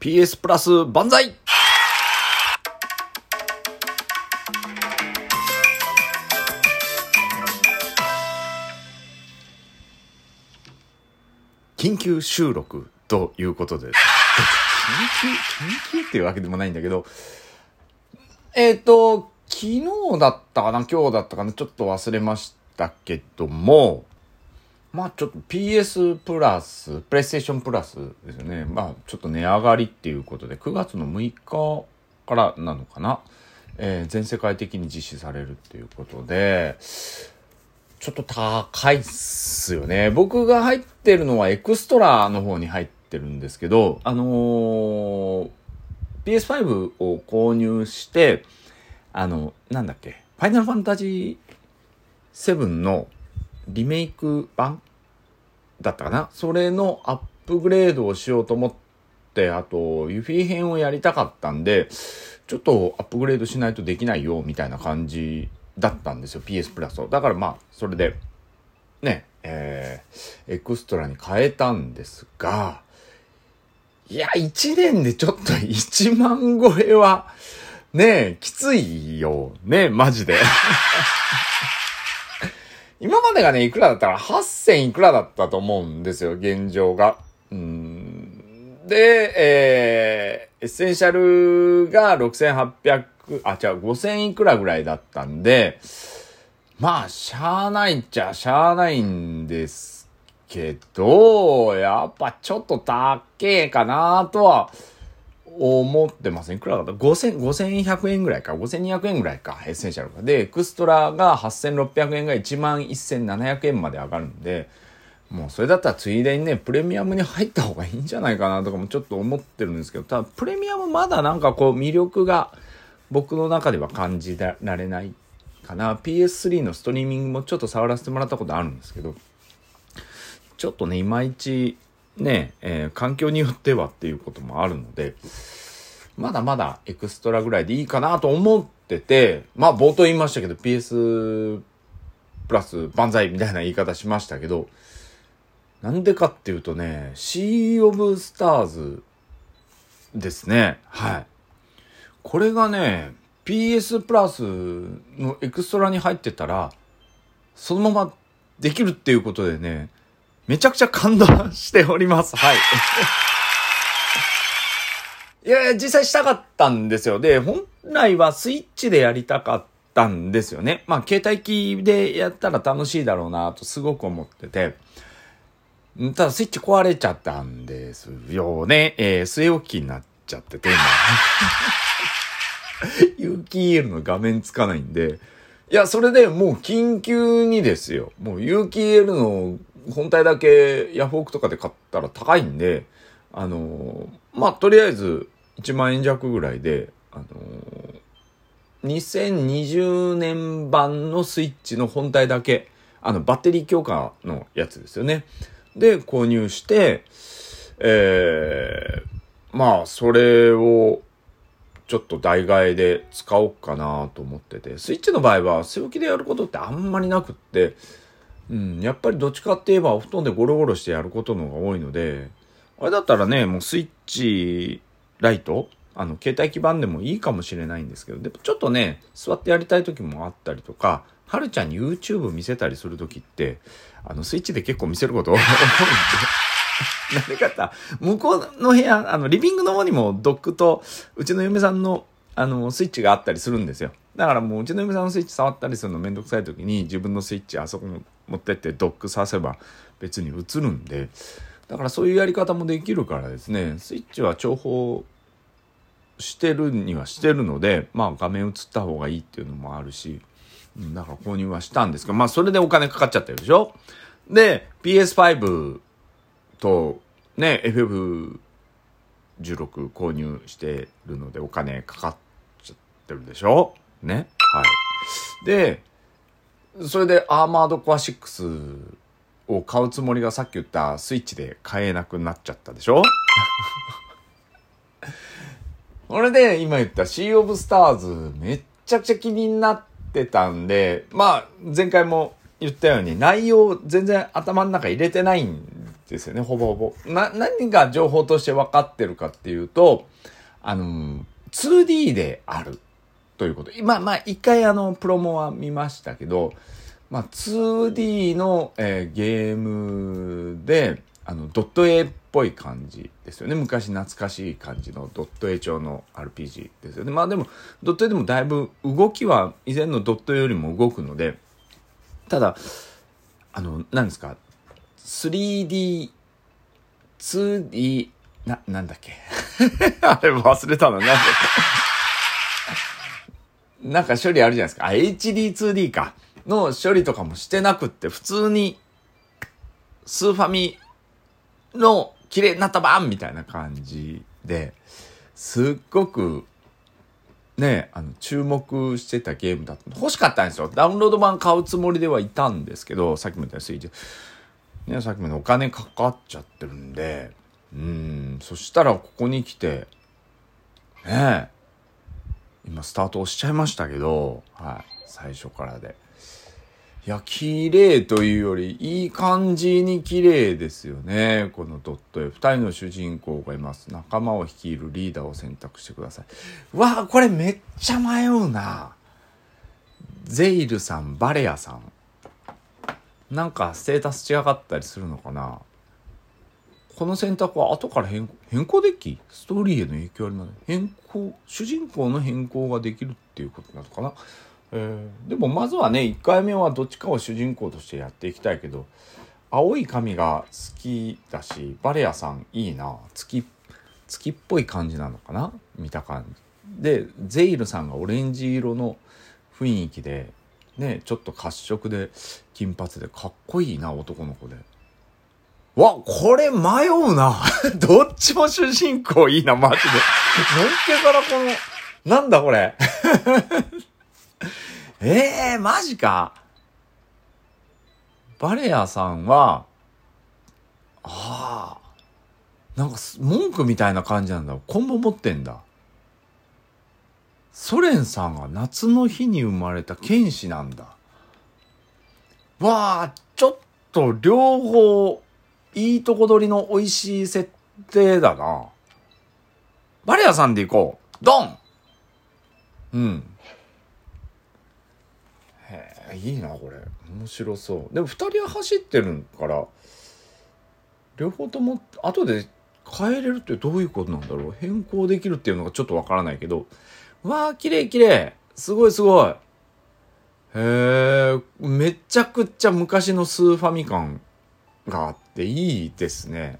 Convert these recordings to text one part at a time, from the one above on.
PS プラス万歳。緊急収録ということで。緊急、緊急っていうわけでもないんだけど、えっ、ー、と、昨日だったかな今日だったかなちょっと忘れましたけども、まあちょっと PS プラス、プレイステーションプラスですよね。まあちょっと値上がりっていうことで、9月の6日からなのかな。えー、全世界的に実施されるっていうことで、ちょっと高いっすよね。僕が入ってるのはエクストラの方に入ってるんですけど、あのー、PS5 を購入して、あの、なんだっけ、ファイナルファンタジー7のリメイク版だったかな？それのアップグレードをしようと思って、あと、ユフィ編をやりたかったんで、ちょっとアップグレードしないとできないよ、みたいな感じだったんですよ、PS プラスを。だからまあ、それで、ね、えー、エクストラに変えたんですが、いや、1年でちょっと1万超えは、ねえ、きついよ。ねマジで。今までがね、いくらだったか8000いくらだったと思うんですよ、現状が。うんで、えー、エッセンシャルが6800、あ、違う、5000いくらぐらいだったんで、まあ、しゃあないっちゃしゃあないんですけど、やっぱちょっと高えかなとは思ってますね。いくらだった ?5000、5100円ぐらいか。5200円ぐらいか。エッセンシャルが。で、エクストラが8600円が11700円まで上がるんで、もうそれだったらついでにね、プレミアムに入った方がいいんじゃないかなとかもちょっと思ってるんですけど、ただプレミアムまだなんかこう魅力が僕の中では感じられないかな。PS3 のストリーミングもちょっと触らせてもらったことあるんですけど、ちょっとね、いまいちね、えー、環境によってはっていうこともあるので、まだまだエクストラぐらいでいいかなと思ってて、まあ冒頭言いましたけど PS プラス万歳みたいな言い方しましたけど、なんでかっていうとね、シー・オブ・スターズですね。はい。これがね、PS プラスのエクストラに入ってたら、そのままできるっていうことでね、めちゃくちゃ感動しております。はい。い やいや、実際したかったんですよ。で、本来はスイッチでやりたかったんですよね。まあ、携帯機でやったら楽しいだろうなとすごく思ってて。ただスイッチ壊れちゃったんですよね。えー、据え置きになっちゃってて、今。有機 EL の画面つかないんで。いや、それでもう緊急にですよ。もう有機 EL の本体だけヤフオクとかで買ったら高いんで、あのまあ、とりあえず1万円弱ぐらいで、あの2020年版のスイッチの本体だけ、あの、バッテリー強化のやつですよね。で、購入して、えー、まあ、それを、ちょっと代替えで使おうかなと思ってて、スイッチの場合は、据え置きでやることってあんまりなくって、うん、やっぱりどっちかって言えばお布団でゴロゴロしてやることの方が多いので、あれだったらね、もうスイッチライトあの、携帯基板でもいいかもしれないんですけど、でもちょっとね、座ってやりたい時もあったりとか、はるちゃんに YouTube 見せたりする時って、あの、スイッチで結構見せること多いんで。なでかった。向こうの部屋、あの、リビングの方にもドックと、うちの嫁さんの、あの、スイッチがあったりするんですよ。だからもう、うちの嫁さんのスイッチ触ったりするのめんどくさい時に、自分のスイッチあそこ持ってってドックさせば別に映るんでだからそういうやり方もできるからですねスイッチは重宝してるにはしてるのでまあ画面映った方がいいっていうのもあるしだから購入はしたんですけどまあそれでお金かかっちゃってるでしょ？で PS5 とね FF16 購入してるのでお金かかっちゃってるでしょ？ね。はい。でそれでアーマードコア6を買うつもりがさっき言ったスイッチで買えなくなっちゃったでしょ？これで今言ったシー・オブ・スターズめっちゃくちゃ気になってたんで、まあ前回も言ったように内容全然頭の中入れてないんでですよね、ほぼほぼ。な、何が情報として分かってるかっていうと、あの、2D である。ということ。まあまあ、一回あの、プロモは見ましたけど、まあ、2D の、えー、ゲームで、あの、ドット絵っぽい感じですよね。昔懐かしい感じのドット絵調の RPG ですよね。まあでも、ドット絵でもだいぶ動きは以前のドット絵よりも動くので、ただ、あの、何ですか、3D、2D、な、なんだっけ あれ忘れたの、なんだっけなんか処理あるじゃないですか。あ、HD2D か。の処理とかもしてなくって、普通に、スーファミの綺麗になった版みたいな感じで、すっごく、ね、あの、注目してたゲームだった。欲しかったんですよ。ダウンロード版買うつもりではいたんですけど、さっきも言ったように、ね、さっきもお金かかっちゃってるんで、うん、そしたらここに来て、ねえ今スタート押しちゃいましたけど、はい、最初からで。いや、綺麗というより、いい感じに綺麗ですよね。このドット絵。二人の主人公がいます。仲間を率いるリーダーを選択してください。わあ、これめっちゃ迷うな。ゼイルさん、バレアさん。なんかステータス違かったりするのかなこの選択は後から変更できストーリーへの影響あります変更主人公の変更ができるっていうことなのかな？えー、でもまずはね1回目はどっちかを主人公としてやっていきたいけど青い髪が好きだしバレアさんいいな。月月っぽい感じなのかな？見た感じ。でゼイルさんがオレンジ色の雰囲気でねちょっと褐色で金髪でかっこいいな男の子で。わこれ迷うな どっちも主人公いいなマジでのっけからこのなんだこれえ えー、マジかバレアさんは、ああ、なんか文句みたいな感じなんだ。コンボ持ってんだ。ソ連さんが夏の日に生まれた剣士なんだ。わあ、ちょっと両方、いいとこ取りの美味しい設定だな。バレアさんで行こう。ドン。うん。へえいいなこれ。面白そう。でも2人は走ってるから両方とも後で変えれるってどういうことなんだろう。変更できるっていうのがちょっとわからないけど。わあ綺麗綺麗。すごいすごい。へえめちゃくちゃ昔のスーファミ感があって。ていいですね。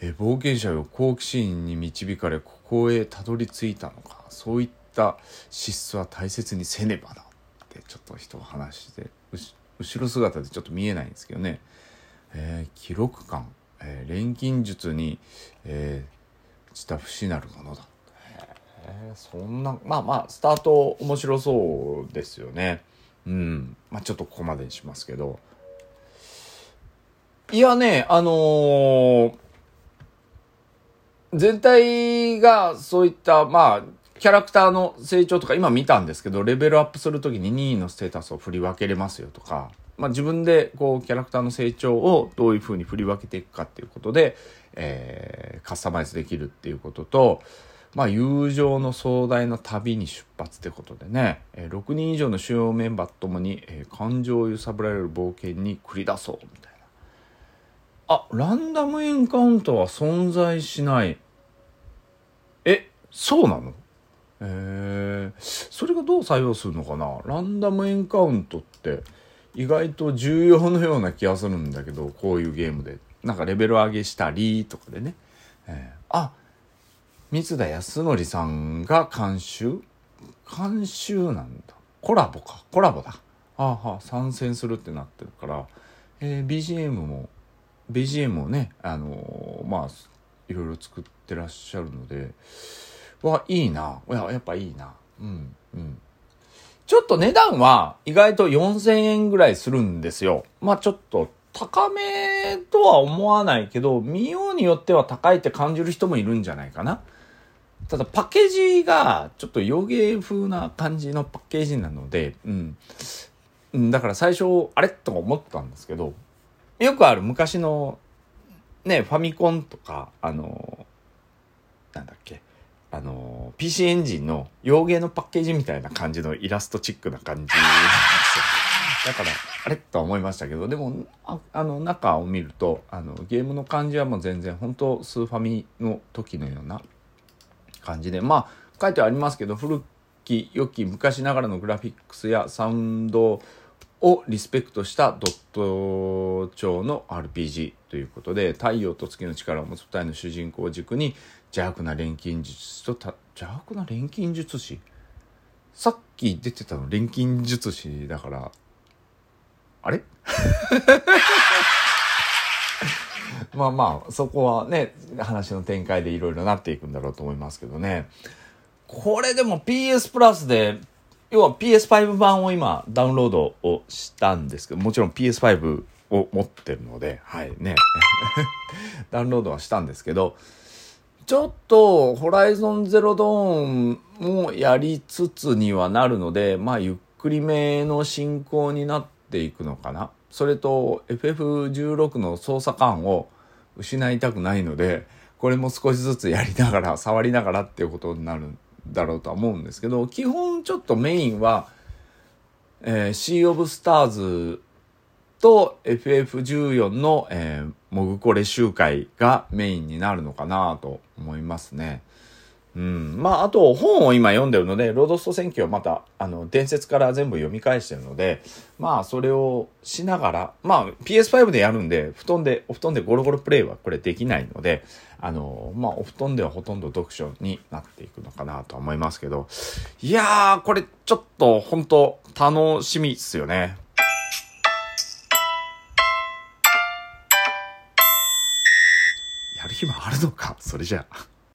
え冒険者よ好奇心に導かれここへたどり着いたのか。そういった資質は大切にせねばなってちょっと人を話して後ろ姿でちょっと見えないんですけどね、えー、記録感、えー、錬金術に、えー、した不死なるものだ、えー、そんなまあまあスタート面白そうですよね。うん。まあちょっとここまでにしますけど。いやねあのー全体がそういった、まあ、キャラクターの成長とか今見たんですけど、レベルアップするときに任意のステータスを振り分けれますよとか、まあ自分でこうキャラクターの成長をどういうふうに振り分けていくかっていうことで、えー、カスタマイズできるっていうことと、まあ友情の壮大な旅に出発ってことでね、えー、6人以上の主要メンバーともに、えー、感情を揺さぶられる冒険に繰り出そうみたいな。あ、ランダムエンカウントは存在しない。え、そうなの？えー、それがどう作用するのかな？ランダムエンカウントって意外と重要のような気がするんだけどこういうゲームで。なんかレベル上げしたりとかでね、えー、あ三田康則さんが監修？監修なんだ。コラボか。コラボだ。あはあ参戦するってなってるから、えー、BGM も BGM をねあのー、まあいろいろ作ってらっしゃるのでわ、いいな。いや、やっぱいいな。うん、うん。ちょっと値段は意外と4000円ぐらいするんですよ。まあちょっと高めとは思わないけど、見ようによっては高いって感じる人もいるんじゃないかな。ただパッケージがちょっと洋芸風な感じのパッケージなので、うん。だから最初、あれ？とか思ったんですけど、よくある昔のね、ファミコンとか、あの、なんだっけ、あの、PC エンジンの洋芸のパッケージみたいな感じのイラストチックな感じなんですよ。だから、あれとは思いましたけど、でも、ああの、中を見ると、あの、ゲームの感じはもう全然、本当スーファミの時のような感じで、まあ、書いてありますけど、古き良き昔ながらのグラフィックスやサウンドをリスペクトしたドット調の RPG ということで太陽と月の力を持つ2人の主人公を軸に邪悪な錬金術師とた邪悪な錬金術師？さっき出てたの錬金術師だからあれ？まあまあそこはね話の展開でいろいろなっていくんだろうと思いますけどね。これでも PS プラスで要は PS5 版を今ダウンロードをしたんですけどもちろん PS5 を持ってるのではいね。ダウンロードはしたんですけどちょっとホライゾンゼロドーンもやりつつにはなるのでまあゆっくりめの進行になっていくのかな。それと FF16 の操作感を失いたくないのでこれも少しずつやりながら触りながらっていうことになるだろうとは思うんですけど基本ちょっとメインは、えー、シー・オブ・スターズと FF14 の、えー、モグコレ集会がメインになるのかなと思いますね。うん。まあ、あと本を今読んでるので、ロードスト選挙をまた、あの、伝説から全部読み返してるので、まあ、それをしながら、まあ、PS5 でやるんで、布団で、お布団でゴロゴロプレイはこれできないので、あの、まあ、お布団ではほとんど読書になっていくのかなと思いますけど、いやー、これちょっと本当楽しみっすよね。やる暇あるのかそれじゃあ。